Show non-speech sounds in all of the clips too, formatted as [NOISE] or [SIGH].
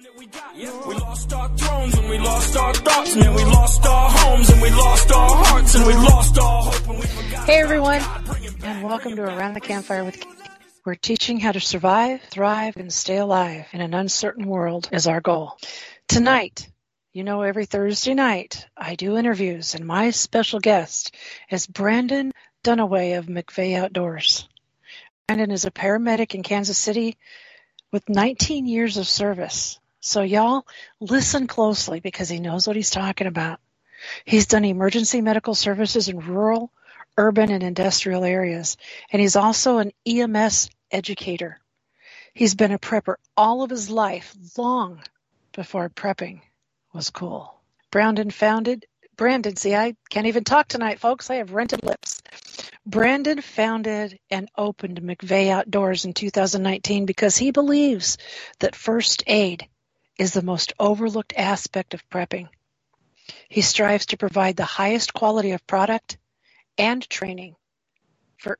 We lost our thrones and we lost our thoughts and we lost our homes and we lost our hearts and we lost our hope and we forgot. Hey everyone, and welcome to Around the Campfire with Kate. We're teaching how to survive, thrive, and stay alive in an uncertain world is our goal. Tonight, you know, every Thursday night, I do interviews, and my special guest is Brandon Dunaway of McVeigh Outdoors. Brandon is a paramedic in Kansas City with 19 years of service. So, y'all, listen closely because he knows what he's talking about. He's done emergency medical services in rural, urban, and industrial areas, and he's also an EMS educator. He's been a prepper all of his life, long before prepping was cool. Brandon founded Brandon, see, I can't even talk tonight, folks. I have rented lips. Brandon founded and opened McVeigh Outdoors in 2019 because he believes that first aid is the most overlooked aspect of prepping. He strives to provide the highest quality of product and training for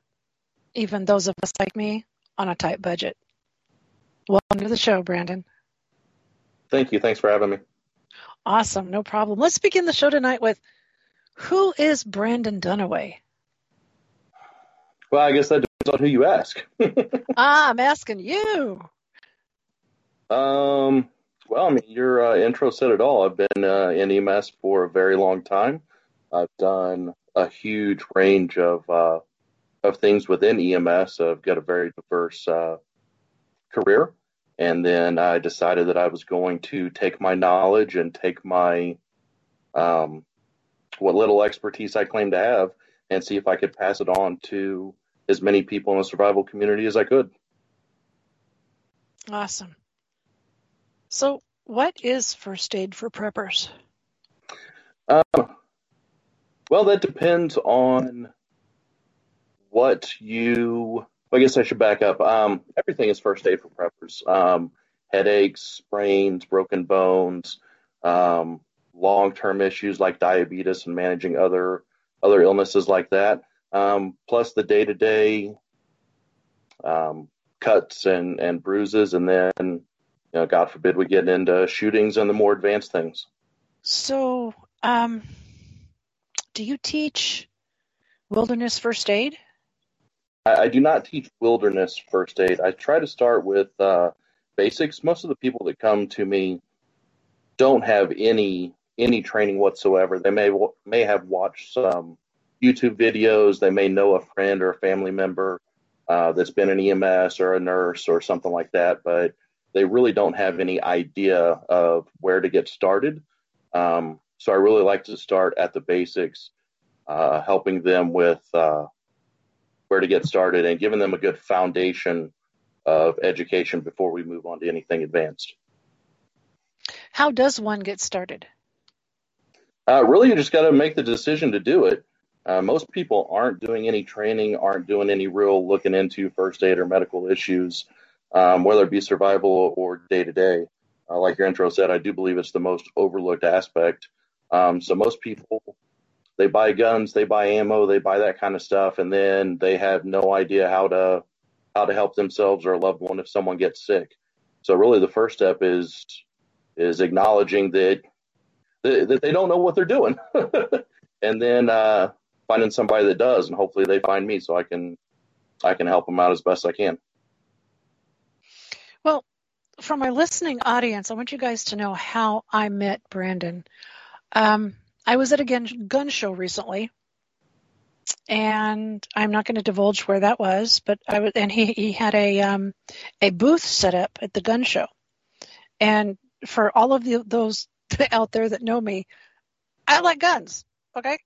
even those of us like me on a tight budget. Welcome to the show, Brandon. Thank you. Thanks for having me. Awesome, no problem. Let's begin the show tonight with who is Brandon Dunaway? Well, I guess that depends on who you ask. [LAUGHS] ah, I'm asking you. Um, well, I mean, your uh, intro said it all. I've been uh, in EMS for a very long time. I've done a huge range of uh, of things within EMS. I've got a very diverse uh, career, and then I decided that I was going to take my knowledge and take my um, what little expertise I claim to have, and see if I could pass it on to as many people in the survival community as I could. Awesome. So, what is first aid for preppers? Uh, well, that depends on what you. I guess I should back up. Um, everything is first aid for preppers. Um, headaches, sprains, broken bones, um, long-term issues like diabetes and managing other other illnesses like that. Um, plus the day-to-day um, cuts and and bruises, and then you know, God forbid we get into shootings and the more advanced things. So, um, do you teach wilderness first aid? I, I, do not teach wilderness first aid. I try to start with uh, basics. Most of the people that come to me don't have any any training whatsoever. They may may have watched some YouTube videos. They may know a friend or a family member uh, that's been an EMS or a nurse or something like that, but they really don't have any idea of where to get started. Um, so I really like to start at the basics, uh, helping them with uh, where to get started and giving them a good foundation of education before we move on to anything advanced. How does one get started? Uh, really, you just got to make the decision to do it. Uh, most people aren't doing any training, aren't doing any real looking into first aid or medical issues um, whether it be survival or day to day. Like your intro said, I do believe it's the most overlooked aspect. Um, so most people, they buy guns, they buy ammo, they buy that kind of stuff, and then they have no idea how to how to help themselves or a loved one if someone gets sick. So really, the first step is is acknowledging that that they don't know what they're doing, [LAUGHS] and then uh, finding somebody that does, and hopefully they find me so I can I can help them out as best I can. For my listening audience, I want you guys to know how I met Brandon. Um, I was at a gun, gun show recently, and I'm not going to divulge where that was, but I was, and he, he had a um, a booth set up at the gun show. And for all of the, those [LAUGHS] out there that know me, I like guns. Okay,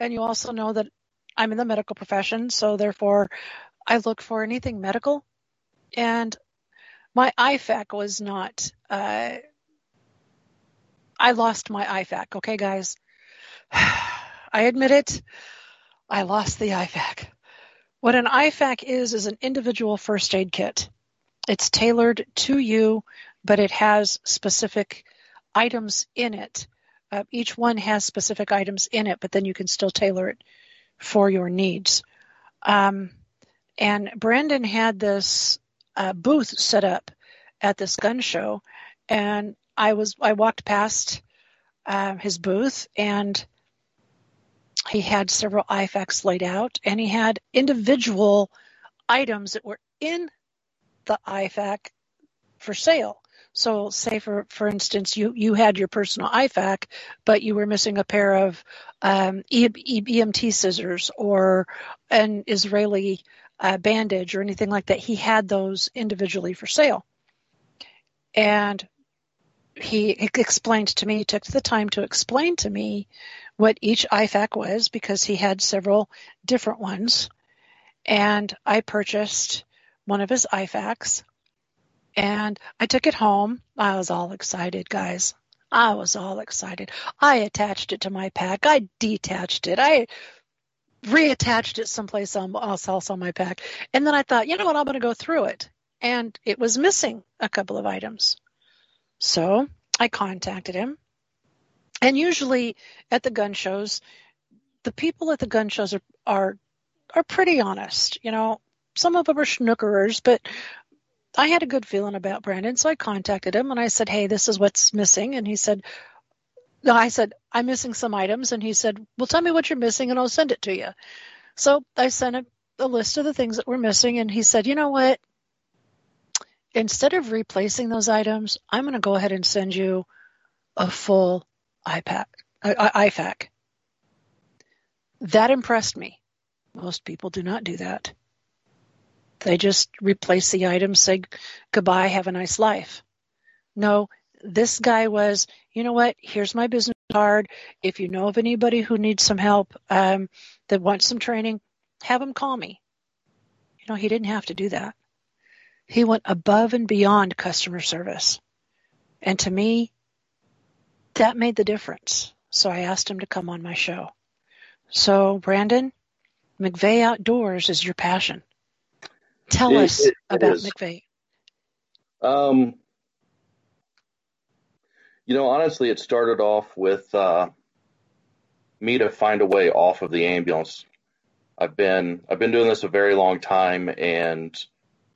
and you also know that I'm in the medical profession, so therefore I look for anything medical. And my IFAK was not. Uh, I lost my IFAK. Okay, guys. [SIGHS] I admit it. I lost the IFAK. What an IFAK is is an individual first aid kit. It's tailored to you, but it has specific items in it. Uh, each one has specific items in it, but then you can still tailor it for your needs. Um, and Brandon had this booth set up at this gun show, and I was I walked past uh, his booth and he had several IFAKs laid out and he had individual items that were in the IFAK for sale. So say for, for instance, you, you had your personal IFAK, but you were missing a pair of um, EMT scissors or an Israeli uh, bandage or anything like that. He had those individually for sale. And he explained to me, took the time to explain to me what each IFAK was because he had several different ones. And I purchased one of his IFAKs and I took it home. I was all excited, guys. I was all excited. I attached it to my pack. I detached it. I reattached it someplace else on my pack. And then I thought, you know what? I'm going to go through it. And it was missing a couple of items. So I contacted him. And usually at the gun shows, the people at the gun shows are, are, are pretty honest. You know, some of them are schnookerers, but I had a good feeling about Brandon, so I contacted him and I said, "Hey, this is what's missing." And he said, "No," I said, "I'm missing some items." And he said, "Well, tell me what you're missing, and I'll send it to you." So I sent a, a list of the things that were missing, and he said, "You know what? Instead of replacing those items, I'm going to go ahead and send you a full iPad, IFAK." That impressed me. Most people do not do that. They just replace the items, say goodbye, have a nice life. No, this guy was, you know what? Here's my business card. If you know of anybody who needs some help, um, that wants some training, have them call me. You know, he didn't have to do that. He went above and beyond customer service. And to me, that made the difference. So I asked him to come on my show. So, Brandon, McVeigh Outdoors is your passion. Tell it, us it, about it McVeigh. Um, you know, honestly, it started off with uh, me to find a way off of the ambulance. I've been I've been doing this a very long time, and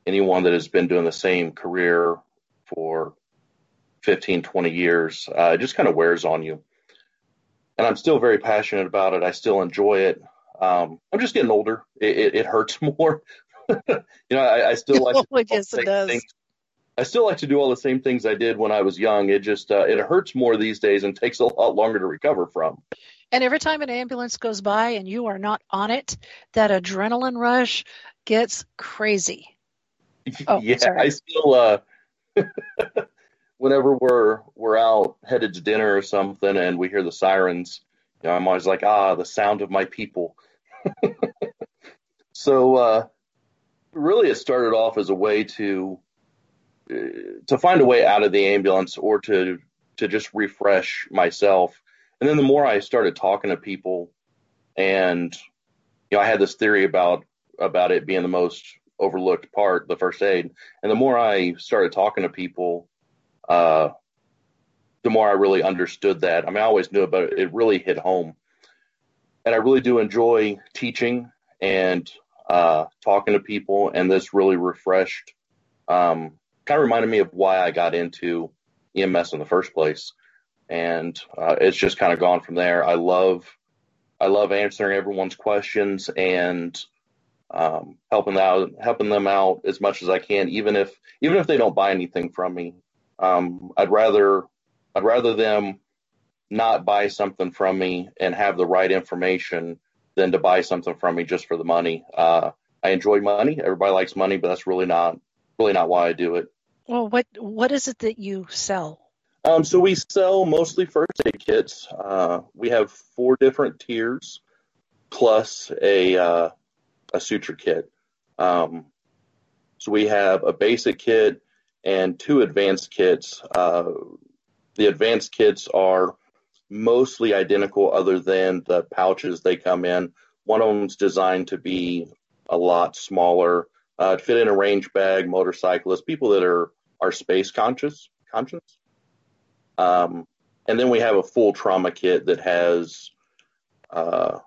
anyone that has been doing the same career for 15, 20 years, uh, it just kind of wears on you. And I'm still very passionate about it. I still enjoy it. Um, I'm just getting older. It, it, it hurts [LAUGHS] more you know, I, I still like. Oh, yes, it does. Things. I still like to do all the same things I did when I was young. It just uh, it hurts more these days and takes a lot longer to recover from. And every time an ambulance goes by and you are not on it, that adrenaline rush gets crazy. [LAUGHS] Oh, yeah, sorry. I still uh [LAUGHS] whenever we're we're out headed to dinner or something and we hear the sirens, you know, I'm always like, ah, the sound of my people. [LAUGHS] so uh really it started off as a way to to find a way out of the ambulance or to to just refresh myself. And then the more I started talking to people, and you know, I had this theory about about it being the most overlooked part, the first aid. And the more I started talking to people, uh, the more I really understood that. I mean, I always knew it, but it really hit home. And I really do enjoy teaching and uh, talking to people, and this really refreshed, um, kind of reminded me of why I got into EMS in the first place, and uh, it's just kind of gone from there. I love, I love answering everyone's questions and um, helping out, helping them out as much as I can, even if even if they don't buy anything from me. Um, I'd rather, I'd rather them not buy something from me and have the right information than to buy something from me just for the money. Uh, I enjoy money. Everybody likes money, but that's really not really not why I do it. Well, what what is it that you sell? Um, so we sell mostly first aid kits. Uh, we have four different tiers plus a uh, a suture kit. Um, so we have a basic kit and two advanced kits. Uh, the advanced kits are mostly identical other than the pouches they come in. One of them's designed to be a lot smaller, uh, fit in a range bag, motorcyclists, people that are are space conscious, conscious. Um, and then we have a full trauma kit that has uh,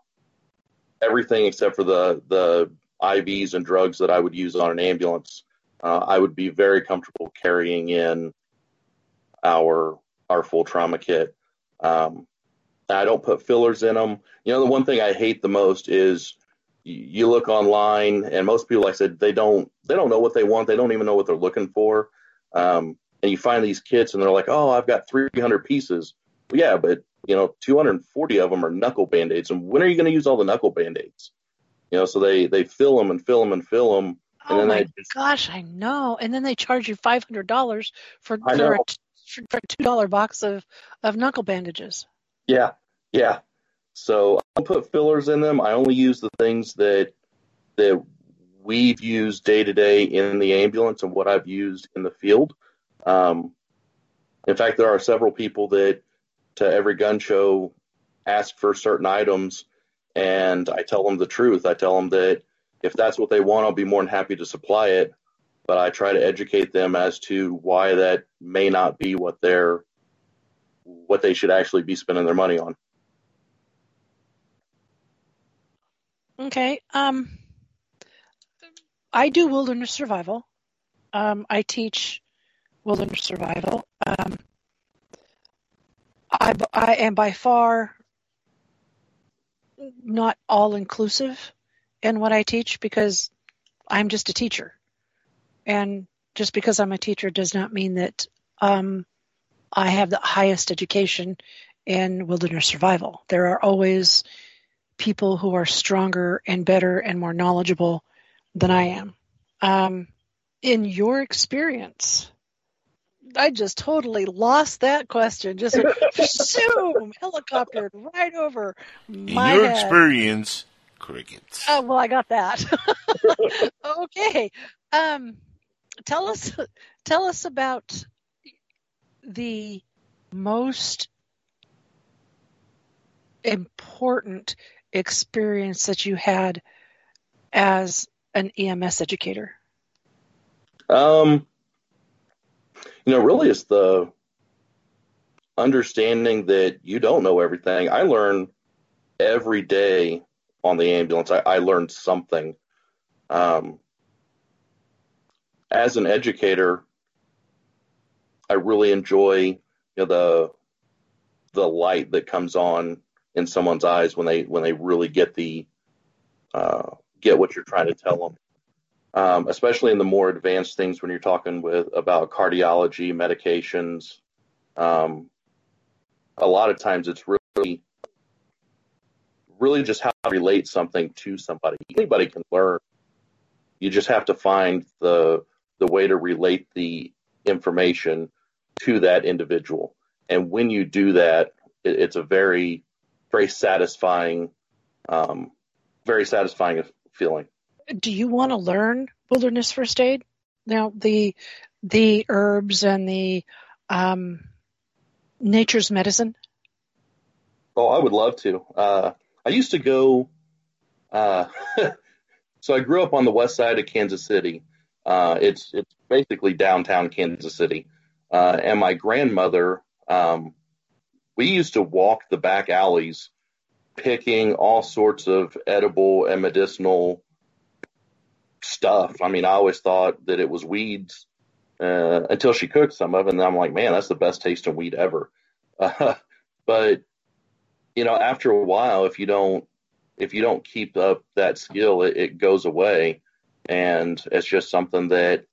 everything except for the the IVs and drugs that I would use on an ambulance. Uh, I would be very comfortable carrying in our our full trauma kit. Um, I don't put fillers in them. You know, the one thing I hate the most is you look online, and most people, like I said, they don't they don't know what they want. They don't even know what they're looking for. Um, and you find these kits, and they're like, "Oh, I've got 300 pieces." Well, yeah, but you know, 240 of them are knuckle band-aids, and when are you going to use all the knuckle band-aids? You know, so they they fill them and fill them and fill them. And oh my just, gosh, I know. And then they charge you five hundred dollars for for a, for a two dollar box of of knuckle bandages. Yeah, yeah. So I don't put fillers in them. I only use the things that that we've used day to day in the ambulance and what I've used in the field. Um, in fact, there are several people that to every gun show ask for certain items, and I tell them the truth. I tell them that if that's what they want, I'll be more than happy to supply it. But I try to educate them as to why that may not be what they're what they should actually be spending their money on. Okay. Um, I do wilderness survival. Um, I teach wilderness survival. Um, I, I am by far not all inclusive in what I teach because I'm just a teacher. And just because I'm a teacher does not mean that um, I have the highest education in wilderness survival. There are always people who are stronger and better and more knowledgeable than I am. Um, in your experience, I just totally lost that question. Just zoom, [LAUGHS] helicoptered right over my In your head. experience, crickets. Oh well, I got that. [LAUGHS] okay. Um, tell us, tell us about the most important experience that you had as an EMS educator? Um, you know, really, it's the understanding that you don't know everything. I learn every day on the ambulance. I, I learned something. Um, as an educator, I really enjoy you know the the light that comes on in someone's eyes when they when they really get the uh, get what you're trying to tell them. Um, especially in the more advanced things when you're talking with about cardiology, medications. Um, a lot of times it's really really just how to relate something to somebody. Anybody can learn. You just have to find the the way to relate the information to that individual. And when you do that, it, it's a very very satisfying, um, very satisfying feeling. Do you want to learn wilderness first aid? Now the the herbs and the um, nature's medicine. Oh, I would love to. Uh, I used to go. Uh, [LAUGHS] so I grew up on the west side of Kansas City. Uh, it's it's basically downtown Kansas City, uh, and my grandmother um, we used to walk the back alleys picking all sorts of edible and medicinal stuff. I mean, I always thought that it was weeds uh, until she cooked some of it, and I'm like, man, that's the best tasting weed ever. Uh, [LAUGHS] but you know, after a while, if you don't if you don't keep up that skill, it, it goes away, and it's just something that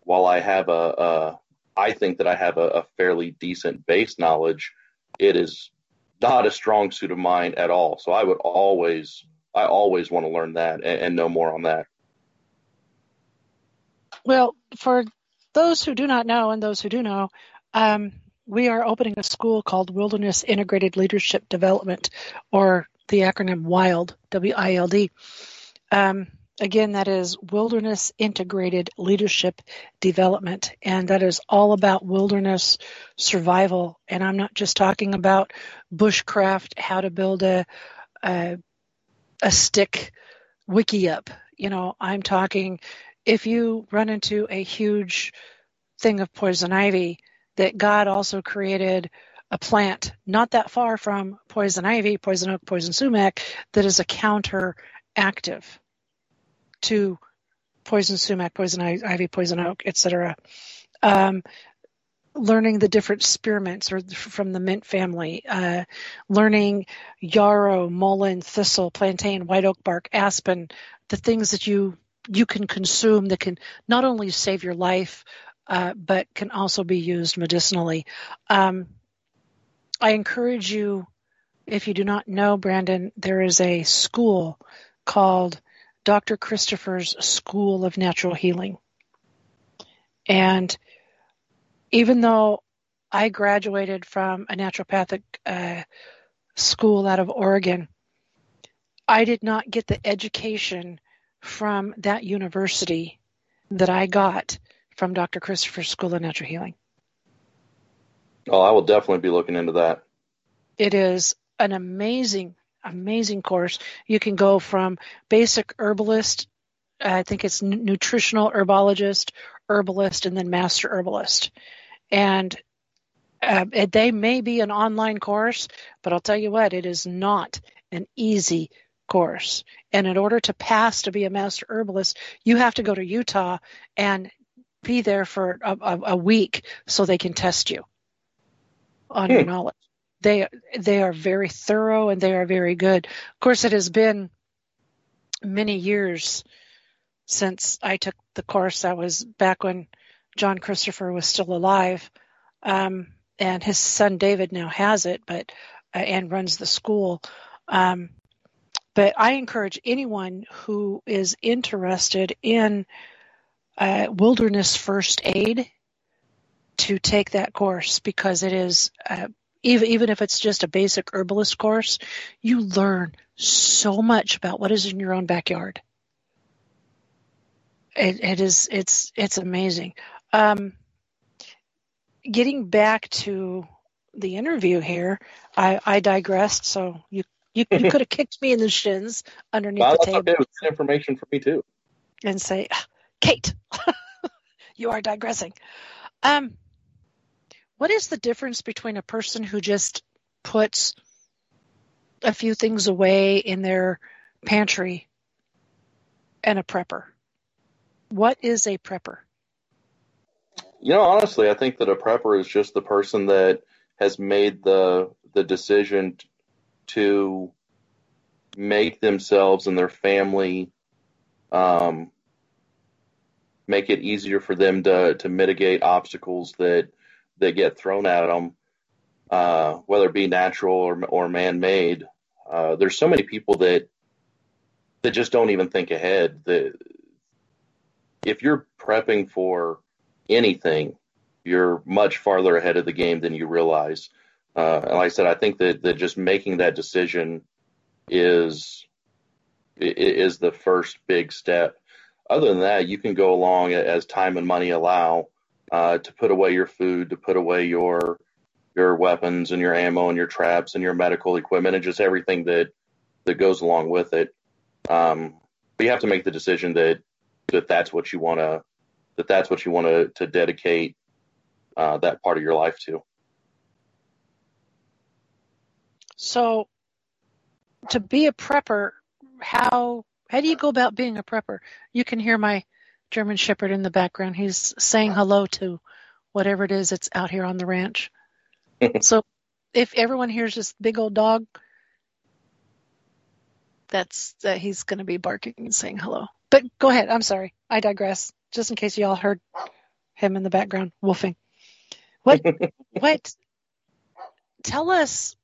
while I have a, a I think that I have a, a fairly decent base knowledge it is not a strong suit of mine at all. So I would always, I always want to learn that and, and know more on that. Well, for those who do not know and those who do know, um, we are opening a school called Wilderness Integrated Leadership Development, or the acronym WILD, W I L D. Um, Again, that is Wilderness Integrated Leadership Development, and that is all about wilderness survival. And I'm not just talking about bushcraft, how to build a a, a stick Wickiup. You know, I'm talking if you run into a huge thing of poison ivy, that God also created a plant not that far from poison ivy, poison oak, poison sumac that is a counter active to poison sumac, poison ivy, poison oak, etc. Um, learning the different spearmints or from the mint family, uh, learning yarrow, mullein, thistle, plantain, white oak bark, aspen, the things that you you can consume that can not only save your life uh, but can also be used medicinally. Um, I encourage you, if you do not know, Brandon, there is a school called Dr. Christopher's School of Natural Healing. And even though I graduated from a naturopathic uh, school out of Oregon, I did not get the education from that university that I got from Dr. Christopher's School of Natural Healing. Oh, I will definitely be looking into that. It is an amazing, amazing course. You can go from basic herbalist, I think it's nutritional herbologist, herbalist, and then master herbalist. And uh, they may be an online course, but I'll tell you what, it is not an easy course. And in order to pass to be a master herbalist, you have to go to Utah and be there for a, a, a week so they can test you on hmm. your knowledge. They they are very thorough and they are very good. Of course, it has been many years since I took the course. I was back when John Christopher was still alive, um, and his son David now has it, but uh, and runs the school. Um, but I encourage anyone who is interested in uh, wilderness first aid to take that course because it is uh, even even if it's just a basic herbalist course, you learn so much about what is in your own backyard. It, it is it's it's amazing. Um, getting back to the interview here, I, I digressed. So you you, you could have [LAUGHS] kicked me in the shins underneath well, the table. Okay. It was information for me too. And say, Kate, [LAUGHS] you are digressing. Um, what is the difference between a person who just puts a few things away in their pantry and a prepper? What is a prepper? You know, honestly, I think that a prepper is just the person that has made the the decision to make themselves and their family um, make it easier for them to to mitigate obstacles that that get thrown at them, uh, whether it be natural or or man made. Uh, there's so many people that that just don't even think ahead. That if you're prepping for anything, you're much farther ahead of the game than you realize. Uh, and like I said, I think that, that just making that decision is is the first big step. Other than that, you can go along as time and money allow uh, to put away your food, to put away your your weapons and your ammo and your traps and your medical equipment and just everything that that goes along with it. Um, but you have to make the decision that that that's what you want to that that's what you want to to dedicate uh, that part of your life to. So, to be a prepper, how how do you go about being a prepper? You can hear my German Shepherd in the background. He's saying hello to whatever it is that's out here on the ranch. [LAUGHS] so, if everyone hears this big old dog, that's that he's going to be barking and saying hello. But go ahead. I'm sorry. I digress. Just in case you all heard him in the background wolfing. What [LAUGHS] what tell us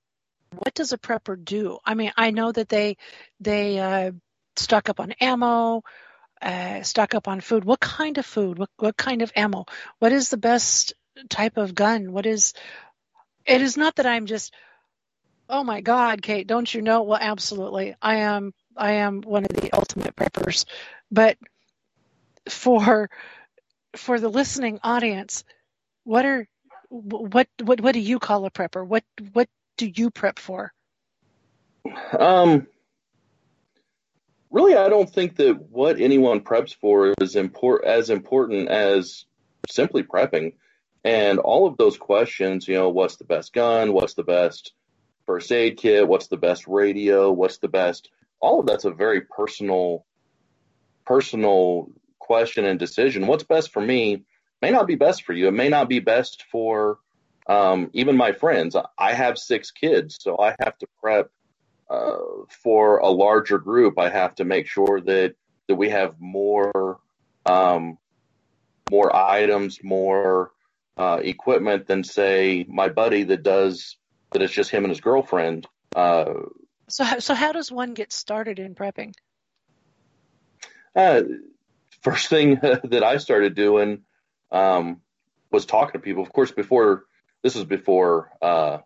what does a prepper do? I mean, I know that they they uh, stock up on ammo, uh, stock up on food. What kind of food? What what kind of ammo? What is the best type of gun? What is? It is not that I'm just. Oh my God, Kate! Don't you know? Well, absolutely, I am. I am one of the ultimate preppers, but for for the listening audience, what are what what what do you call a prepper? What what do you prep for? Um, really, I don't think that what anyone preps for is import as important as simply prepping. And all of those questions, you know, what's the best gun? What's the best first aid kit? What's the best radio? What's the best? All of that's a very personal, personal question and decision. What's best for me may not be best for you. It may not be best for um, even my friends. I have six kids, so I have to prep uh, for a larger group. I have to make sure that that we have more um, more items, more uh, equipment than say my buddy that does that it's just him and his girlfriend. Uh, so, how, so how does one get started in prepping? Uh, first thing [LAUGHS] that I started doing um, was talking to people. Of course, before this was before uh,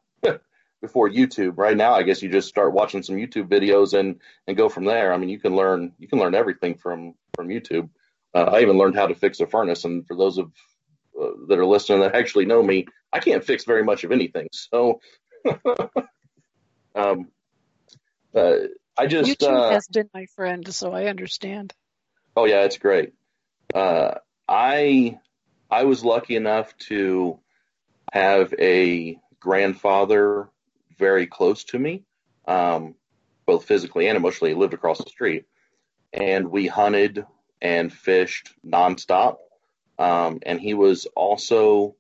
before YouTube. Right now, I guess you just start watching some YouTube videos and and go from there. I mean, you can learn you can learn everything from from YouTube. Uh, I even learned how to fix a furnace, and for those of uh, that are listening that actually know me, I can't fix very much of anything. [LAUGHS] So, um, uh, I just YouTube uh, has been my friend, so I understand. Oh yeah, it's great. Uh, I I was lucky enough to have a grandfather very close to me, um, both physically and emotionally. He lived across the street, and we hunted and fished nonstop. Um, and he was also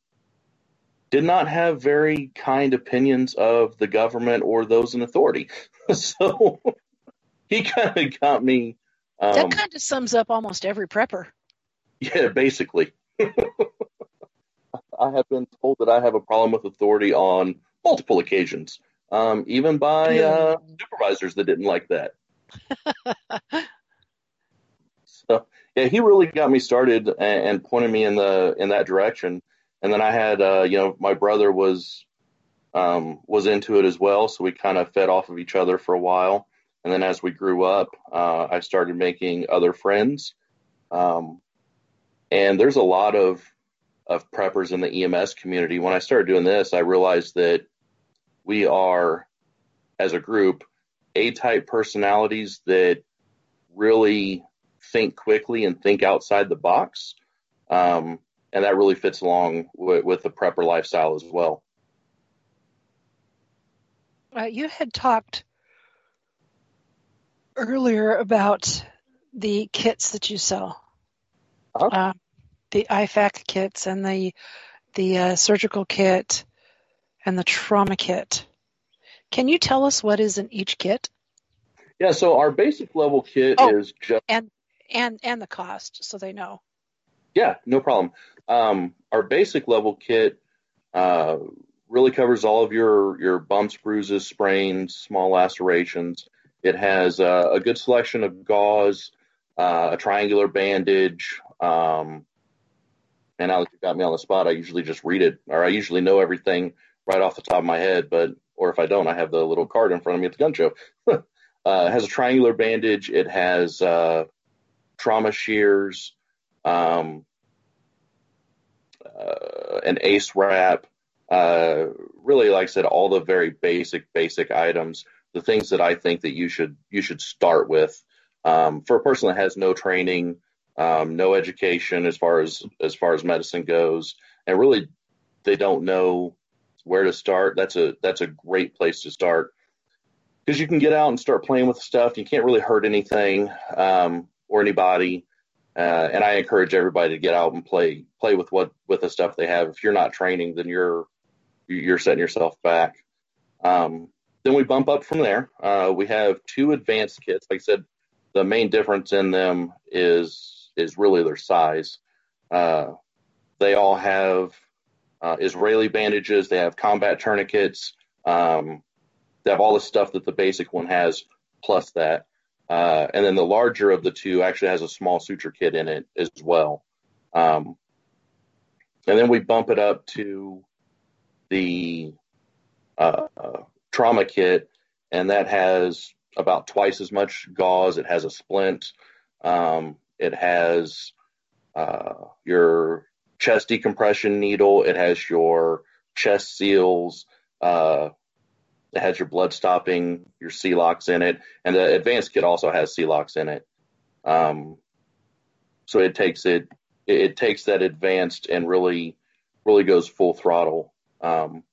did not have very kind opinions of the government or those in authority. [LAUGHS] so he kind of got me. Um, that kind of sums up almost every prepper. Yeah, basically. [LAUGHS] I have been told that I have a problem with authority on multiple occasions, um, even by uh, supervisors that didn't like that. so yeah, he really got me started and, and, pointed me in the in that direction. And then I had uh, you know my brother was um, was into it as well, so we kind of fed off of each other for a while. And then as we grew up, uh, I started making other friends. Um, and there's a lot of of preppers in the EMS community. When I started doing this, I realized that we are, as a group, A type personalities that really think quickly and think outside the box. Um, and that really fits along with, with the prepper lifestyle as well. Uh, you had talked earlier about the kits that you sell. Uh-huh. Uh, the IFAK kits and the the uh, surgical kit and the trauma kit. Can you tell us what is in each kit? Yeah, so our basic level kit oh, is just and and and the cost, so they know. Yeah, no problem. Um, our basic level kit uh, really covers all of your your bumps, bruises, sprains, small lacerations. It has uh, a good selection of gauze, uh, a triangular bandage, um, and now that you've got me on the spot, I usually just read it, or I usually know everything right off the top of my head. But or if I don't, I have the little card in front of me at the gun show. [LAUGHS] uh, it has a triangular bandage. It has uh, trauma shears, um, uh, an ace wrap. Uh, really, like I said, all the very basic, basic items. The things that I think that you should you should start with um, for a person that has no training um, no education as far as as far as medicine goes, and really they don't know where to start. That's a that's a great place to start because you can get out and start playing with stuff. You can't really hurt anything um, or anybody. Uh, and I encourage everybody to get out and play play with what with the stuff they have. If you're not training, then you're you're setting yourself back. Um, then we bump up from there. Uh, we have two advanced kits. Like I said, the main difference in them is is really their size. Uh, they all have uh, Israeli bandages. They have combat tourniquets. Um, they have all the stuff that the basic one has, plus that. Uh, and then the larger of the two actually has a small suture kit in it as well. Um, and then we bump it up to the uh, trauma kit, and that has about twice as much gauze. It has a splint. Um, it has uh, your chest decompression needle. It has your chest seals. Uh, it has your blood stopping, your Celox in it, and the advanced kit also has Celox in it. Um, so it takes it, it takes that advanced and really, really goes full throttle, um,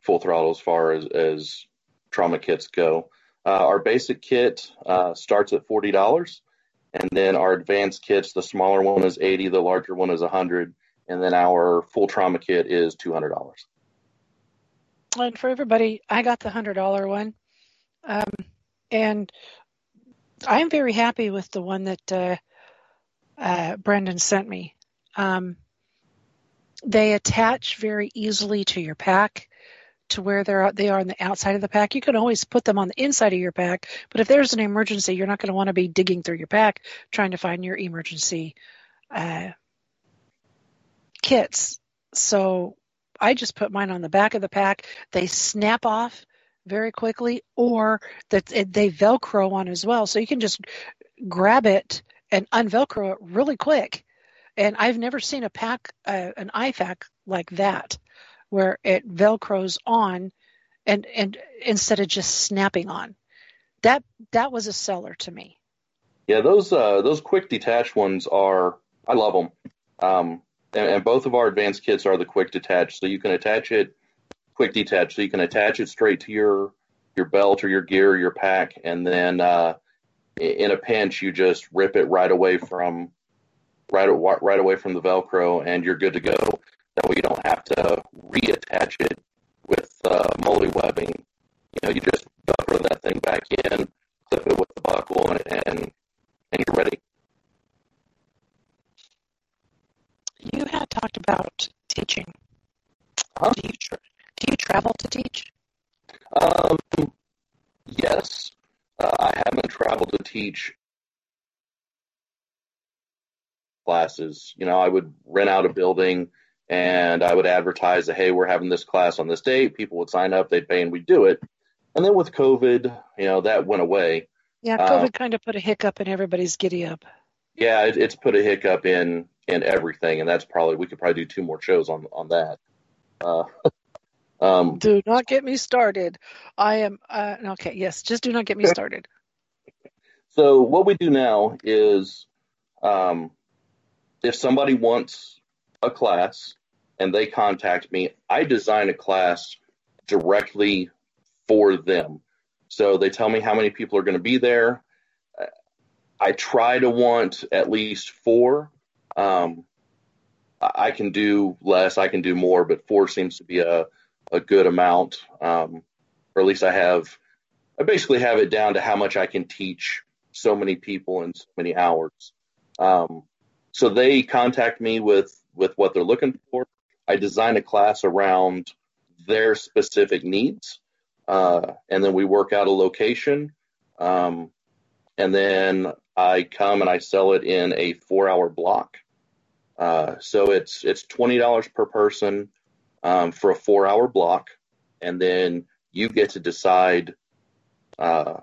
full throttle as far as, as trauma kits go. Uh, our basic kit uh, starts at forty dollars. And then our advanced kits, the smaller one is 80, the larger one is 100. and then our full trauma kit is two hundred dollars. And for everybody, I got the hundred dollar one, um, and I'm very happy with the one that uh, uh, Brendan sent me. Um, they attach very easily to your pack to where they're they are on the outside of the pack. You can always put them on the inside of your pack, but if there's an emergency, you're not going to want to be digging through your pack trying to find your emergency uh, kits. So I just put mine on the back of the pack. They snap off very quickly, or that they Velcro on as well. So you can just grab it and unvelcro it really quick. And I've never seen a pack, uh, an IFAK like that, where it Velcros on, and and instead of just snapping on. That that was a seller to me. Yeah, those uh, those quick detach ones are I love them. Um, and, and both of our advanced kits are the quick detach, so you can attach it quick detach, so you can attach it straight to your your belt or your gear or your pack, and then uh, in a pinch you just rip it right away from right right away from the Velcro, and you're good to go. That way you don't have to reattach it with uh, MOLLE webbing. You know, you just Velcro that thing back in, clip it with the buckle, and and, and you're ready. You had talked about teaching. Huh? Do you tra- do you travel to teach? Um, yes, uh, I haven't traveled to teach classes. You know, I would rent out a building and I would advertise that, hey, we're having this class on this date. People would sign up, they'd pay, and we'd do it. And then with COVID, you know, that went away. Yeah, COVID um, kind of put a hiccup in everybody's giddy up. Yeah, it, it's put a hiccup in in everything, and that's probably we could probably do two more shows on on that. Uh, [LAUGHS] um, do not get me started. I am uh, okay. Yes, just do not get me started. So what we do now is, um, if somebody wants a class and they contact me, I design a class directly for them. So they tell me how many people are going to be there. I try to want at least four um, I can do less, I can do more, but four seems to be a, a good amount. Um, or at least I have, I basically have it down to how much I can teach so many people in so many hours. Um, so they contact me with, with what they're looking for. I design a class around their specific needs. Uh, and then we work out a location. Um, and then I come and I sell it in a four hour block. Uh, so it's it's twenty dollars per person um, for a four hour block, and then you get to decide. Uh,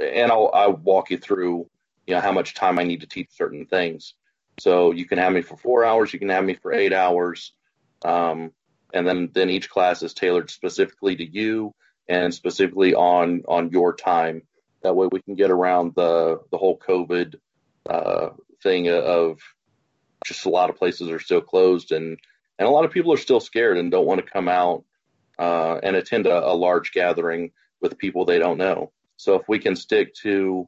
and I'll, I'll walk you through, you know, how much time I need to teach certain things. So you can have me for four hours, you can have me for eight hours, um, and then then each class is tailored specifically to you and specifically on on your time. That way we can get around the the whole COVID uh, thing of just a lot of places are still closed and and a lot of people are still scared and don't want to come out uh, and attend a, a, large gathering with people they don't know. So if we can stick to,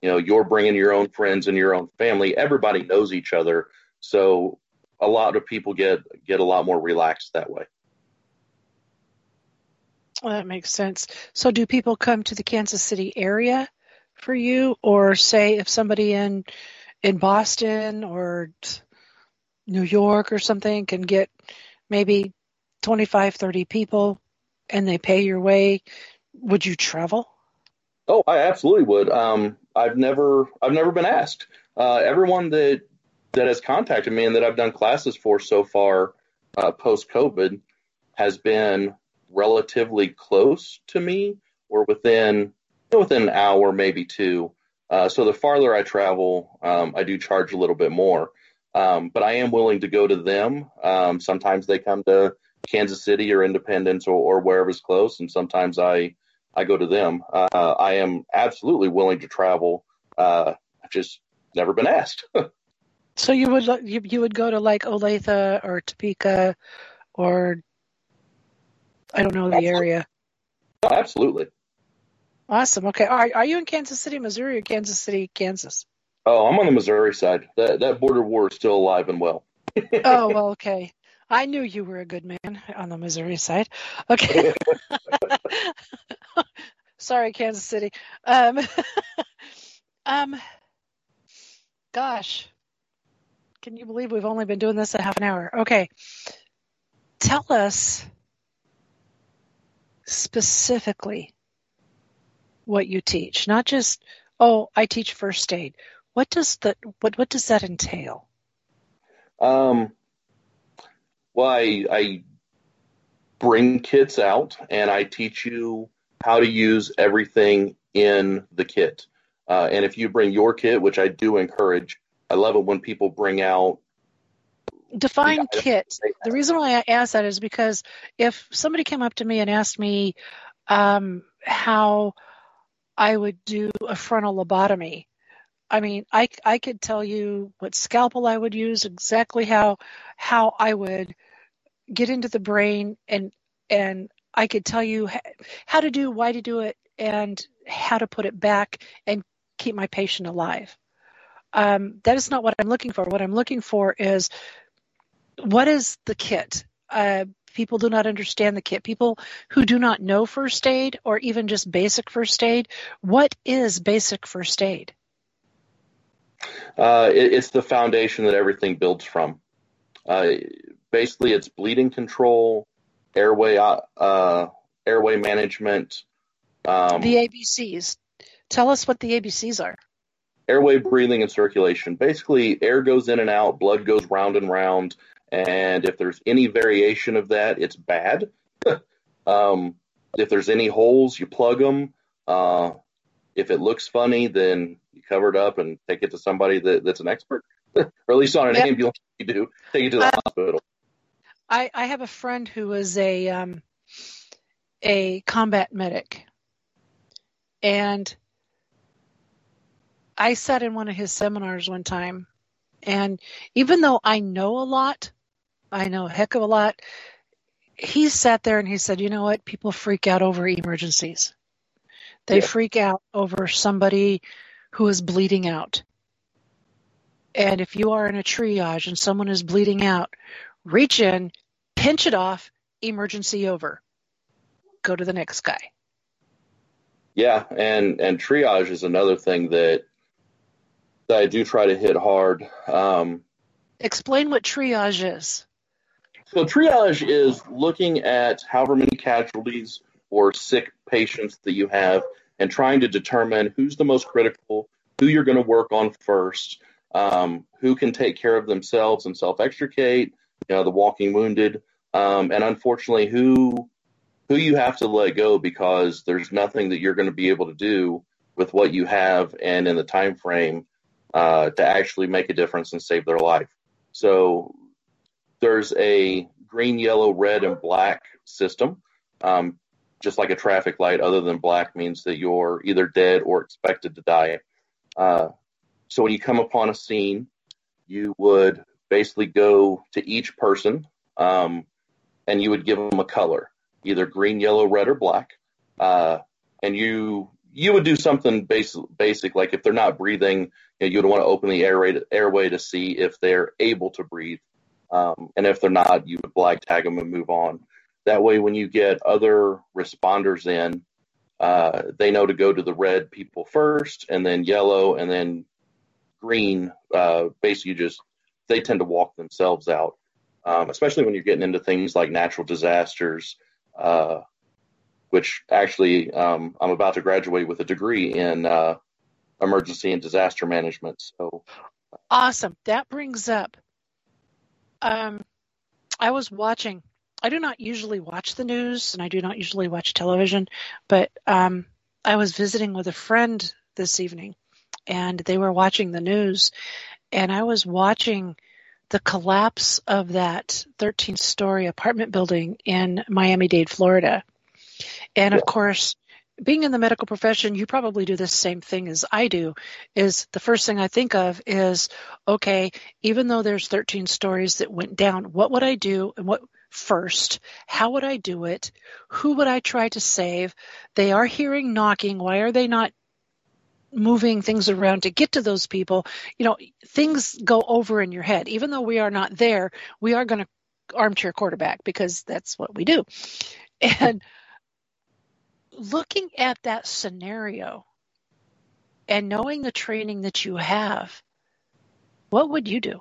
you know, you're bringing your own friends and your own family, everybody knows each other. So a lot of people get get a lot more relaxed that way. Well, that makes sense. So do people come to the Kansas City area for you, or say if somebody in in Boston or New York or something can get maybe 25, 30 people and they pay your way, would you travel? Oh, I absolutely would. Um, I've never, I've never been asked. Uh, everyone that that has contacted me and that I've done classes for so far, uh, post COVID, has been relatively close to me or within within an hour, maybe two. Uh, so the farther I travel, um, I do charge a little bit more. Um, but I am willing to go to them. Um, sometimes they come to Kansas City or Independence or, or wherever's close, and sometimes I I go to them. Uh, I am absolutely willing to travel. Uh, I've just never been asked. [LAUGHS] so you would you, you would go to like Olathe or Topeka or I don't know the absolutely. area. Oh, absolutely. Awesome. Okay. Are, are you in Kansas City, Missouri, or Kansas City, Kansas? Oh, I'm on the Missouri side. That that border war is still alive and well. [LAUGHS] oh, well, okay. I knew you were a good man on the Missouri side. Okay. [LAUGHS] Sorry, Kansas City. Um, [LAUGHS] um, gosh, can you believe we've only been doing this a half an hour? Okay. Tell us specifically what you teach, not just, oh, I teach first aid. What does the what what does that entail? Um, well, I, I bring kits out and I teach you how to use everything in the kit. Uh, and if you bring your kit, which I do encourage, I love it when people bring out. Define kit. The reason why I ask that is because if somebody came up to me and asked me um, how I would do a frontal lobotomy, I mean, I, I could tell you what scalpel I would use, exactly how how I would get into the brain, and and I could tell you how to do, why to do it, and how to put it back and keep my patient alive. Um, that is not what I'm looking for. What I'm looking for is what is the kit? Uh, people do not understand the kit. People who do not know first aid or even just basic first aid, what is basic first aid? Uh, it, it's the foundation that everything builds from. Uh, basically, it's bleeding control, airway uh, uh airway management. Um, the ABCs. Tell us what the ABCs are. Airway breathing and circulation. Basically, air goes in and out, blood goes round and round, and if there's any variation of that, it's bad. [LAUGHS] um, if there's any holes, you plug them. Uh, if it looks funny, then you cover it up and take it to somebody that, that's an expert, [LAUGHS] or at least on an yep. ambulance. You do take it to the uh, hospital. I, I have a friend who was a um, a combat medic, and I sat in one of his seminars one time, and even though I know a lot, I know a heck of a lot. He sat there and he said, "You know what? People freak out over emergencies. They yeah. freak out over somebody who is bleeding out. And if you are in a triage and someone is bleeding out, reach in, pinch it off, emergency over. Go to the next guy. Yeah, and and triage is another thing that that I do try to hit hard. Um, Explain what triage is. So triage is looking at however many casualties or sick patients that you have and trying to determine who's the most critical, who you're going to work on first, um, who can take care of themselves and self extricate, you know, the walking wounded, um, and unfortunately, who who you have to let go because there's nothing that you're going to be able to do with what you have and in the time frame uh, to actually make a difference and save their life. So there's a green, yellow, red, and black system. Um, just like a traffic light, other than black means that you're either dead or expected to die. Uh, so when you come upon a scene, you would basically go to each person um, and you would give them a color, either green, yellow, red, or black. Uh, and you you would do something basic, basic like if they're not breathing, you, would want to open the airway to, airway to see if they're able to breathe. Um, and if they're not, you would black tag them and move on. That way, when you get other responders in, uh, they know to go to the red people first, and then yellow, and then green. Uh, basically, just they tend to walk themselves out, um, especially when you're getting into things like natural disasters, uh, which actually um, I'm about to graduate with a degree in uh, emergency and disaster management. So awesome! That brings up. Um, I was watching I do not usually watch the news and I do not usually watch television, but um, I was visiting with a friend this evening and they were watching the news and I was watching the collapse of that 13 story apartment building in Miami Dade, Florida. And of course, being in the medical profession, you probably do the same thing as I do. Is the first thing I think of is, okay, even though there's 13 stories that went down, what would I do and what first? How would I do it? Who would I try to save? They are hearing knocking. Why are they not moving things around to get to those people, you know, things go over in your head. Even though we are not there, we are going to armchair quarterback because that's what we do. [LAUGHS] And looking at that scenario and knowing the training that you have, what would you do?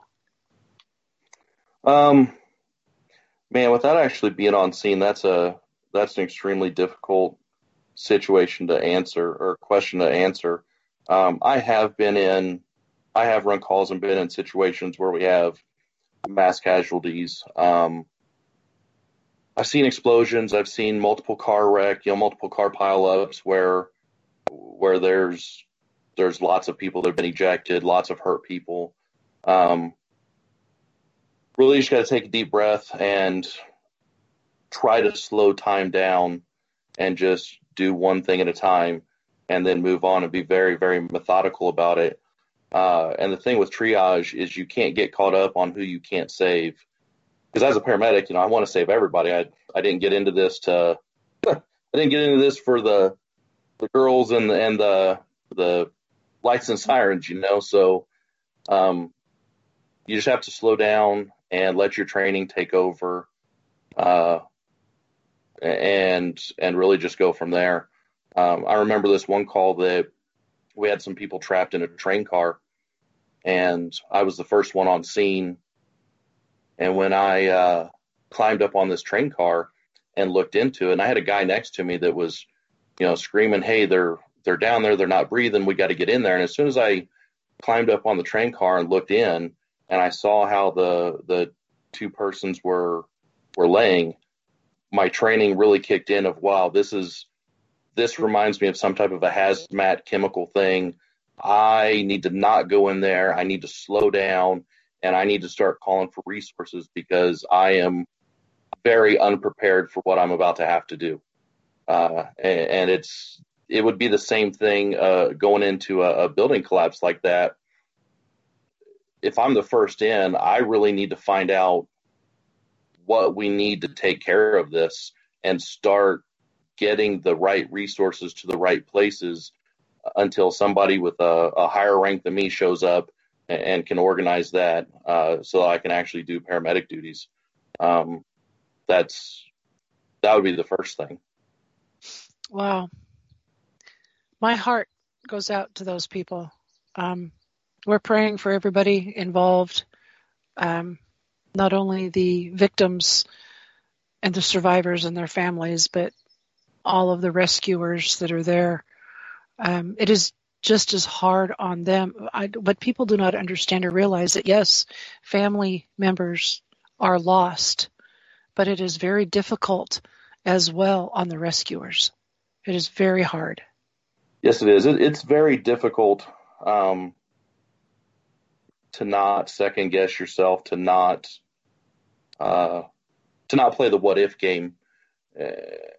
Um, man, without actually being on scene, that's a that's an extremely difficult situation to answer or question to answer. Um, I have been in, I have run calls and been in situations where we have mass casualties. Um, I've seen explosions. I've seen multiple car wreck, you know, multiple car pileups where where there's there's lots of people that have been ejected, lots of hurt people. Um, really, just got to take a deep breath and try to slow time down and just do one thing at a time and then move on and be very, very methodical about it. Uh, and the thing with triage is you can't get caught up on who you can't save. Because as a paramedic, you know, I want to save everybody. I I didn't get into this to [LAUGHS] I didn't get into this for the the girls and the and the the lights and sirens, you know. So um, you just have to slow down and let your training take over, uh, and and really just go from there. Um, I remember this one call that we had some people trapped in a train car, and I was the first one on scene. And when I uh, climbed up on this train car and looked into it, and I had a guy next to me that was, you know, screaming, "Hey, they're they're down there, they're not breathing, we got to get in there." And as soon as I climbed up on the train car and looked in, and I saw how the the two persons were were laying, my training really kicked in. Of wow, this is this reminds me of some type of a hazmat chemical thing. I need to not go in there. I need to slow down and I need to start calling for resources because I am very unprepared for what I'm about to have to do. Uh, and, and, it's it would be the same thing uh, going into a, a building collapse like that. If I'm the first in, I really need to find out what we need to take care of this and start getting the right resources to the right places until somebody with a, a higher rank than me shows up and, can organize that uh, so that I can actually do paramedic duties. Um, that's that would be the first thing. Wow. My heart goes out to those people. Um, we're praying for everybody involved, um, not only the victims and the survivors and their families, but all of the rescuers that are there. Um, it is just as hard on them. I, but people do not understand or realize that yes, family members are lost, but it is very difficult as well on the rescuers. It is very hard. Yes, it is. It, it's very difficult um, to not second guess yourself, to not uh, to not play the what if game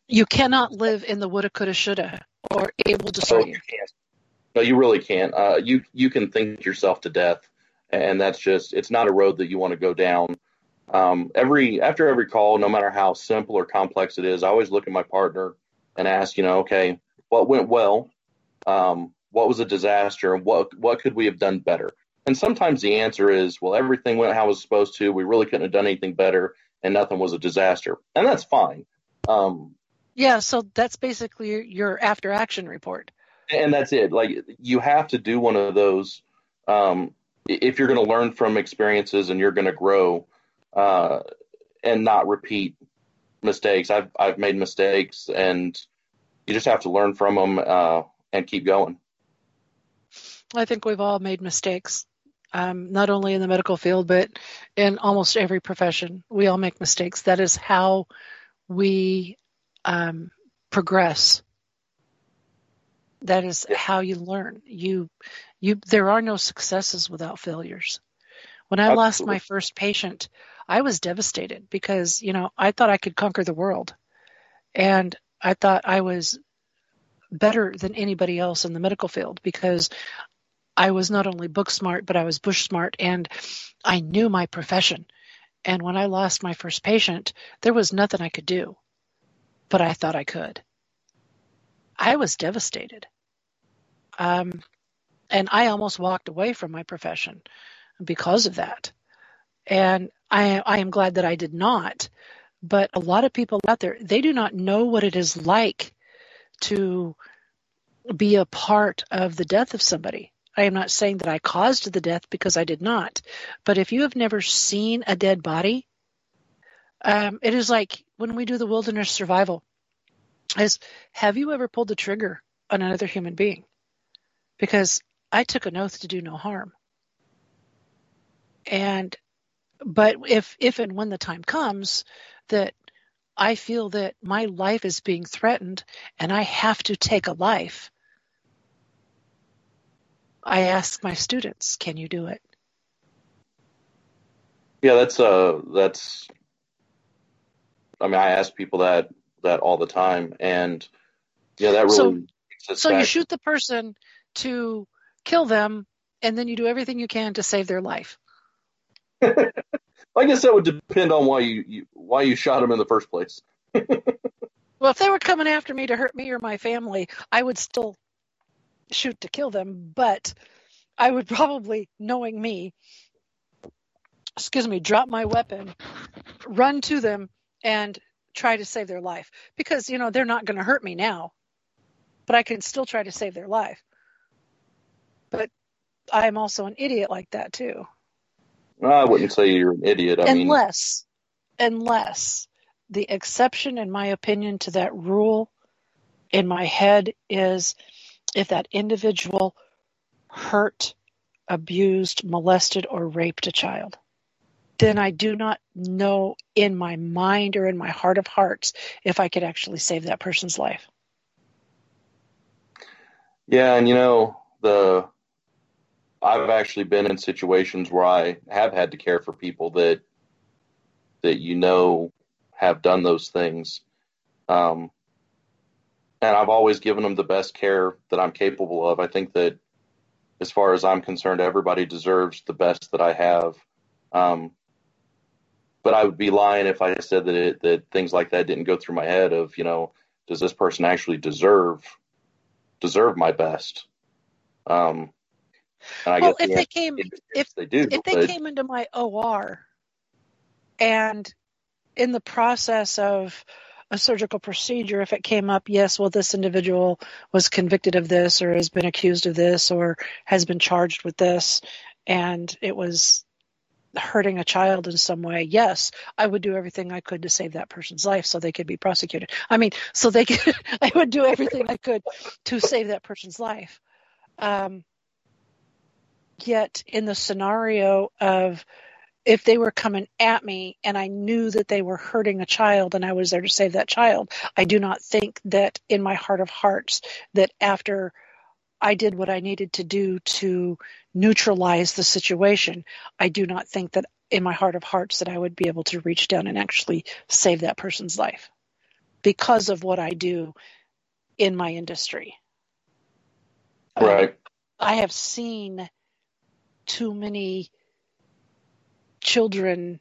you cannot live in the woulda, coulda, shoulda, or it will destroy you. Can't. No, you really can't. Uh, you you can think yourself to death, and that's just it's not a road that you want to go down. Um, every after every call, no matter how simple or complex it is, I always look at my partner and ask, you know, okay, what went well, um, what was a disaster, and what what could we have done better? And sometimes the answer is, well, everything went how it was supposed to. We really couldn't have done anything better, and nothing was a disaster, and that's fine. Um, yeah, so that's basically your after action report. And that's it. Like you have to do one of those um, if you're going to learn from experiences and you're going to grow uh, and not repeat mistakes. I've I've made mistakes and you just have to learn from them uh, and keep going. I think we've all made mistakes, um, not only in the medical field, but in almost every profession. We all make mistakes. That is how we um, progress. That is how you learn. You, you. There are no successes without failures. When I Absolutely. lost my first patient, I was devastated because you know I thought I could conquer the world, and I thought I was better than anybody else in the medical field because I was not only book smart, but I was bush smart and I knew my profession. And when I lost my first patient, there was nothing I could do, but I thought I could. I was devastated. Um, And I almost walked away from my profession because of that. And I, I am glad that I did not. But a lot of people out there, they do not know what it is like to be a part of the death of somebody. I am not saying that I caused the death because I did not. But if you have never seen a dead body, um, it is like when we do the wilderness survival. Is have you ever pulled the trigger on another human being? Because I took an oath to do no harm. And but if if and when the time comes that I feel that my life is being threatened and I have to take a life, I ask my students, can you do it? Yeah, that's uh that's I mean I ask people that that all the time and yeah, that really So, so you shoot the person to kill them and then you do everything you can to save their life. [LAUGHS] I guess that would depend on why you, you why you shot them in the first place. [LAUGHS] well, if they were coming after me to hurt me or my family, I would still shoot to kill them, but I would probably, knowing me, excuse me, drop my weapon, run to them, and try to save their life. Because, you know, they're not going to hurt me now, but I can still try to save their life. But I'm also an idiot like that, too. I wouldn't say you're an idiot. I unless, mean... unless the exception, in my opinion, to that rule in my head is if that individual hurt, abused, molested, or raped a child. Then I do not know in my mind or in my heart of hearts if I could actually save that person's life. Yeah, and you know, the I've actually been in situations where I have had to care for people that that you know have done those things. Um, and I've always given them the best care that I'm capable of. I think that, as far as I'm concerned, everybody deserves the best that I have. Um, but I would be lying if I said that it, that things like that didn't go through my head. Of you know, does this person actually deserve deserve my best? Um, well, if they came, if they do, if they but... came into my OR, and in the process of a surgical procedure, if it came up, yes, well, this individual was convicted of this, or has been accused of this, or has been charged with this, and it was hurting a child in some way, yes, I would do everything I could to save that person's life so they could be prosecuted. I mean, so they could, [LAUGHS] I would do everything I could to save that person's life. Um, yet in the scenario of if they were coming at me and I knew that they were hurting a child and I was there to save that child, I do not think that in my heart of hearts that after I did what I needed to do to neutralize the situation, I do not think that in my heart of hearts that I would be able to reach down and actually save that person's life because of what I do in my industry. Uh, right. I have seen too many children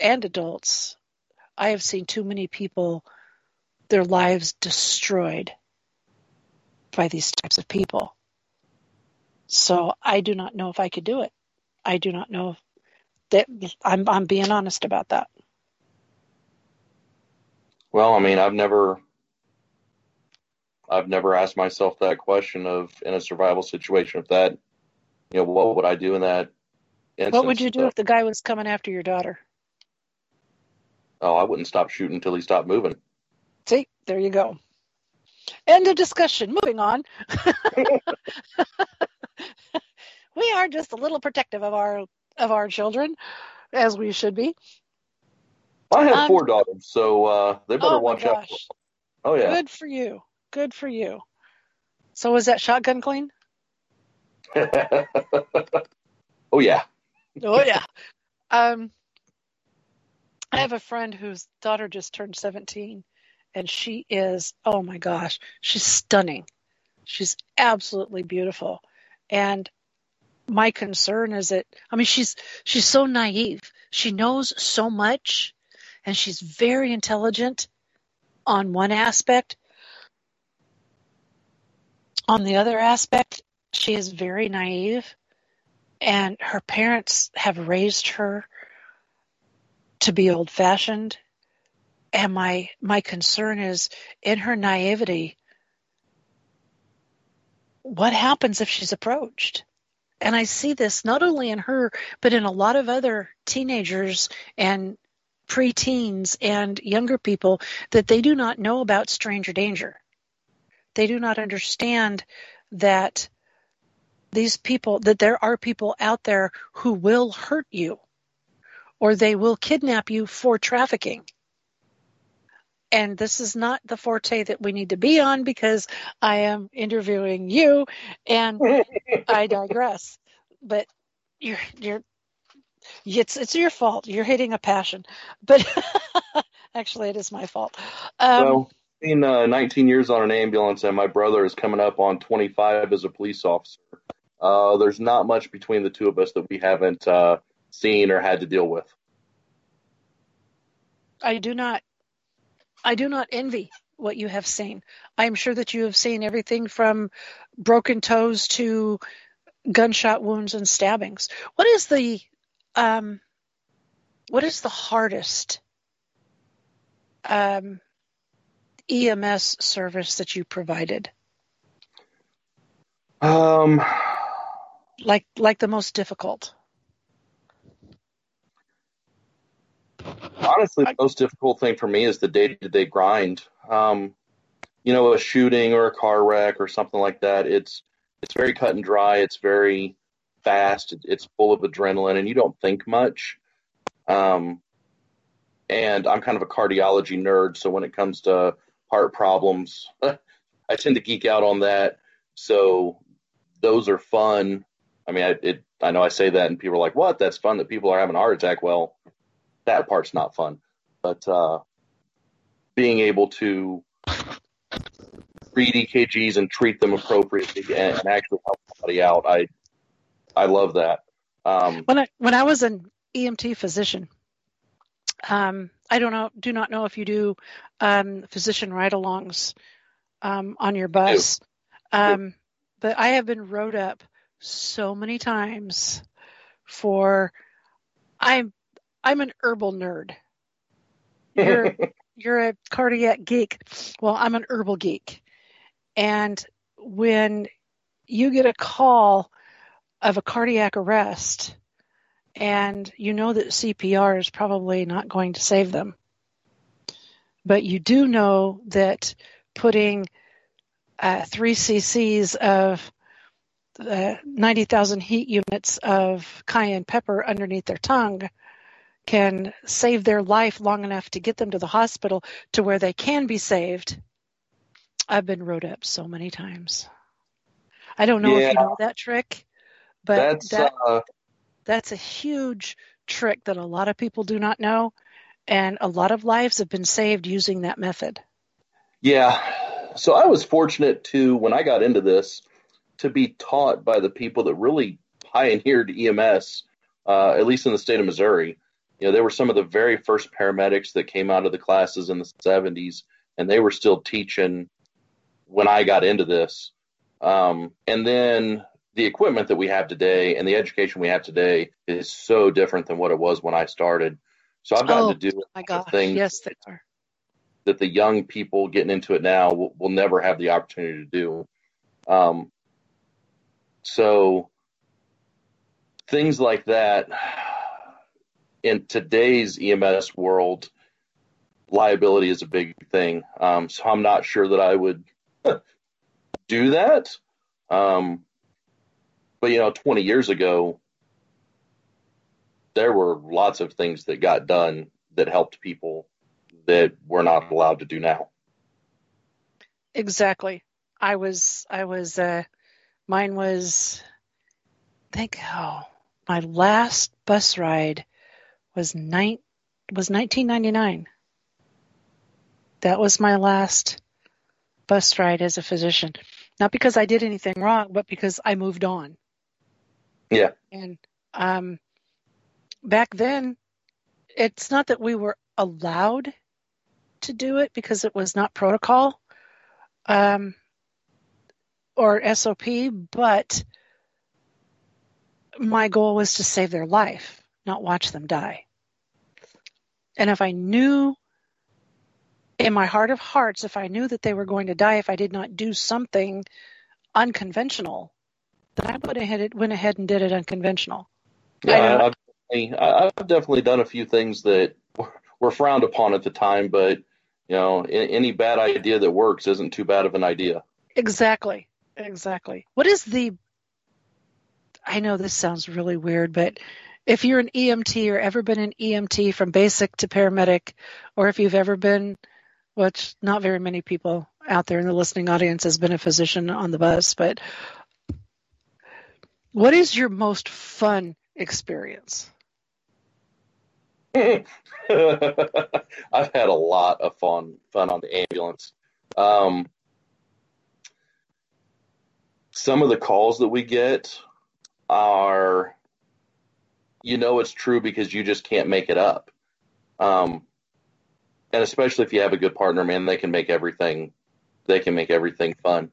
and adults. I have seen too many people, their lives destroyed by these types of people. So I do not know if I could do it. I do not know that I'm, I'm being honest about that. Well, I mean, I've never, I've never asked myself that question of in a survival situation if that you know, what would I do in that instance? What would you do if the guy was coming after your daughter? Oh, I wouldn't stop shooting until he stopped moving. See, there you go. End of discussion. Moving on. [LAUGHS] [LAUGHS] [LAUGHS] we are just a little protective of our of our children, as we should be. I have um, four daughters, so uh, they better oh watch out. Oh yeah. Good for you. Good for you. So was that shotgun clean? [LAUGHS] oh yeah. oh yeah. Um, I have a friend whose daughter just turned 17 and she is, oh my gosh, she's stunning. She's absolutely beautiful. And my concern is that, I mean, she's, she's so naive. She knows so much and she's very intelligent on one aspect. On the other aspect, she is very naive, and her parents have raised her to be old fashioned. And my my concern is in her naivety, what happens if she's approached? And I see this not only in her, but in a lot of other teenagers and preteens and younger people that they do not know about stranger danger. They do not understand that these people, that there are people out there who will hurt you or they will kidnap you for trafficking. And this is not the forte that we need to be on because I am interviewing you and [LAUGHS] I digress. But you're, you're, it's, it's your fault. You're hitting a passion, but [LAUGHS] actually it is my fault. Um, well, been uh, 19 years on an ambulance, and my brother is coming up on 25 as a police officer. Uh, there's not much between the two of us that we haven't uh, seen or had to deal with. I do not, I do not envy what you have seen. I am sure that you have seen everything from broken toes to gunshot wounds and stabbings. What is the, um, what is the hardest um, EMS service that you provided? Um, like like the most difficult. Honestly, the most difficult thing for me is the day-to-day grind. Um, you know, a shooting or a car wreck or something like that. It's it's very cut and dry. It's very fast. It's full of adrenaline, and you don't think much. Um, and I'm kind of a cardiology nerd, so when it comes to heart problems. [LAUGHS] I tend to geek out on that. So those are fun. I mean, I, it, I know I say that and people are like, what? That's fun that people are having a heart attack. Well, that part's not fun. But uh, being able to read EKGs and treat them appropriately and, and actually help somebody out, I I love that. Um, when I when I was an EMT physician, um, I don't know, do not know if you do um, physician ride-alongs um, on your bus, um, but I have been rode up so many times for. I'm I'm an herbal nerd. You're [LAUGHS] you're a cardiac geek. Well, I'm an herbal geek, and when you get a call of a cardiac arrest and you know that CPR is probably not going to save them. But you do know that putting uh, three cc's of uh, 90,000 heat units of cayenne pepper underneath their tongue can save their life long enough to get them to the hospital to where they can be saved. I've been rode up so many times. I don't know yeah. if you know that trick, but that's that, uh, that's a huge trick that a lot of people do not know. And a lot of lives have been saved using that method. Yeah. So I was fortunate to, when I got into this, to be taught by the people that really pioneered EMS, uh, at least in the state of Missouri. You know, they were some of the very first paramedics that came out of the classes in the 70s, and they were still teaching when I got into this. Um, and then the equipment that we have today and the education we have today is so different than what it was when I started. So I've gotten oh, to do my gosh. things yes, they are. that the young people getting into it now will, will never have the opportunity to do. Um, so things like that in today's EMS world, liability is a big thing. Um, so I'm not sure that I would [LAUGHS] do that. Um, but you know, 20 years ago, there were lots of things that got done that helped people that we're not allowed to do now. Exactly. I was, I was, uh, mine was, I think, oh, my last bus ride was nine, was 1999. That was my last bus ride as a physician. Not because I did anything wrong, but because I moved on. Yeah. And um, back then, it's not that we were allowed to do it because it was not protocol. Um, or SOP, but my goal was to save their life, not watch them die. And if I knew in my heart of hearts, if I knew that they were going to die if I did not do something unconventional, then I would have went ahead and did it unconventional. Yeah, I've definitely, I've definitely done a few things that [LAUGHS] were frowned upon at the time, but you know, any bad idea that works isn't too bad of an idea. Exactly. Exactly. What is the I know this sounds really weird, but if you're an EMT or ever been an EMT from basic to paramedic, or if you've ever been, which not very many people out there in the listening audience has been a physician on the bus, but what is your most fun experience? [LAUGHS] I've had a lot of fun fun on the ambulance. Um, some of the calls that we get are, you know, it's true because you just can't make it up. Um, and especially if you have a good partner, man, they can make everything, they can make everything fun.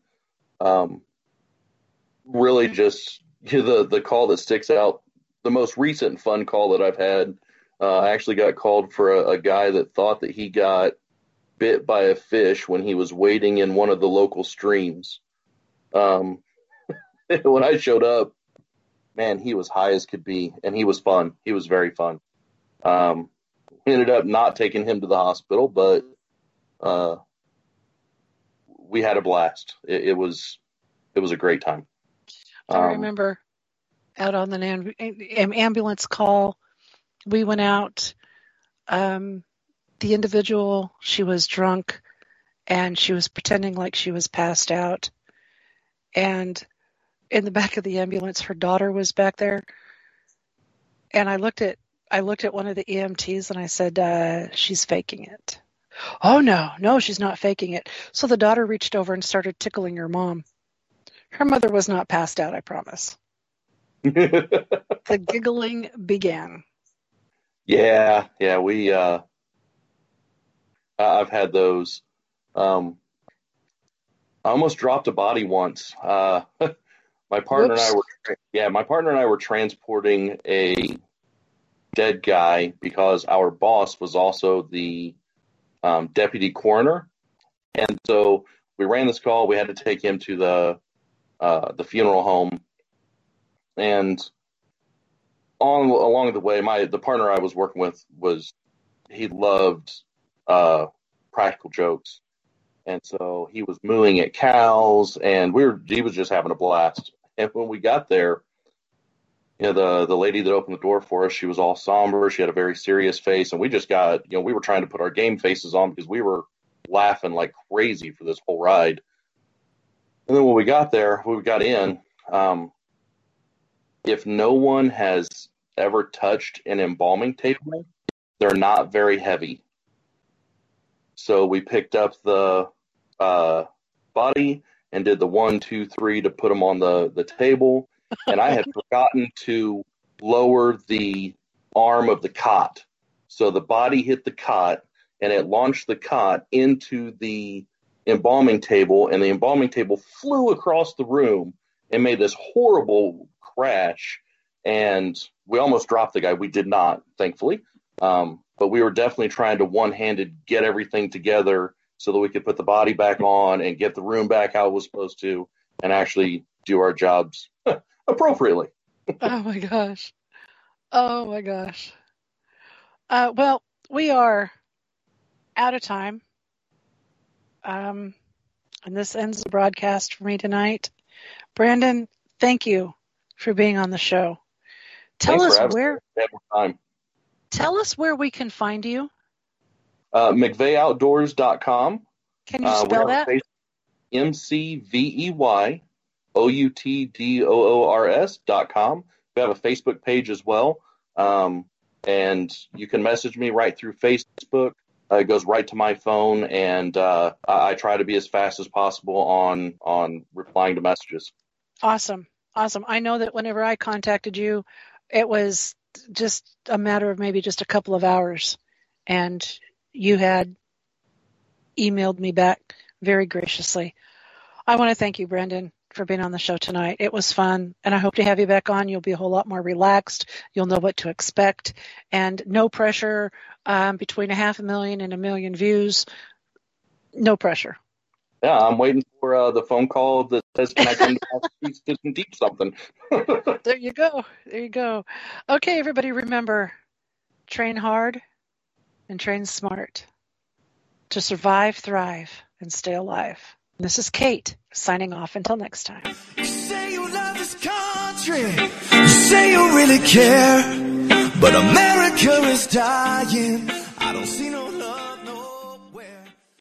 Um, really, just [LAUGHS] the the call that sticks out, the most recent fun call that I've had uh, I actually got called for a, a guy that thought that he got bit by a fish when he was wading in one of the local streams. Um, [LAUGHS] when I showed up, man, he was high as could be, and he was fun. He was very fun. Um, we ended up not taking him to the hospital, but uh, we had a blast. It, it, was it was a great time. Um, I remember out on the ambulance call we went out. Um, the individual, she was drunk and she was pretending like she was passed out. And in the back of the ambulance, her daughter was back there. And I looked at I looked at one of the EMTs and I said, uh, "She's faking it." Oh no, no, she's not faking it. So the daughter reached over and started tickling her mom. Her mother was not passed out, I promise. [LAUGHS] the giggling began. Yeah, yeah, we uh I've had those. Um I almost dropped a body once. Uh [LAUGHS] my partner Whoops. and I were yeah, my partner and I were transporting a dead guy because our boss was also the um, deputy coroner, and so we ran this call. We had to take him to the uh, the funeral home, and on along the way, my the partner I was working with was he loved uh, practical jokes, and so he was mooing at cows, and we were he was just having a blast. And when we got there, you know the the lady that opened the door for us, she was all somber. She had a very serious face, and we just got you know we were trying to put our game faces on because we were laughing like crazy for this whole ride. And then when we got there, we got in. Um, if no one has ever touched an embalming table, they're not very heavy. So we picked up the uh, body and did the one, two, three to put them on the, the table. And I had [LAUGHS] forgotten to lower the arm of the cot. So the body hit the cot and it launched the cot into the embalming table, and the embalming table flew across the room and made this horrible crash. And we almost dropped the guy. We did not, thankfully. Um, but we were definitely trying to one handed get everything together so that we could put the body back on and get the room back how it was supposed to and actually do our jobs [LAUGHS] appropriately. [LAUGHS] oh my gosh. Oh my gosh. Uh, well, we are out of time. Um, and this ends the broadcast for me tonight. Brandon, thank you for being on the show. Tell Thanks us where. Tell us where we can find you. Uh, McVeyoutdoors.com. Can you uh, spell uh, that? M C V E Y O U T D O O R S dot com. We have a Facebook page as well. Um, and you can message me right through Facebook. Uh, it goes right to my phone, and uh, I, I try to be as fast as possible on on replying to messages. Awesome, awesome. I know that whenever I contacted you, it was just a matter of maybe just a couple of hours, and you had emailed me back very graciously. I want to thank you, Brendan, for being on the show tonight. It was fun, and I hope to have you back on. You'll be a whole lot more relaxed. You'll know what to expect, and no pressure um, between a half a million and a million views. No pressure. Yeah, I'm waiting for uh, the phone call that says, "Can I come to Massachusetts and teach something?" [LAUGHS] there you go. There you go. Okay, everybody, remember: train hard and train smart to survive, thrive, and stay alive. This is Kate signing off until next time. Say you love this country, say you really care, but America is dying. I don't see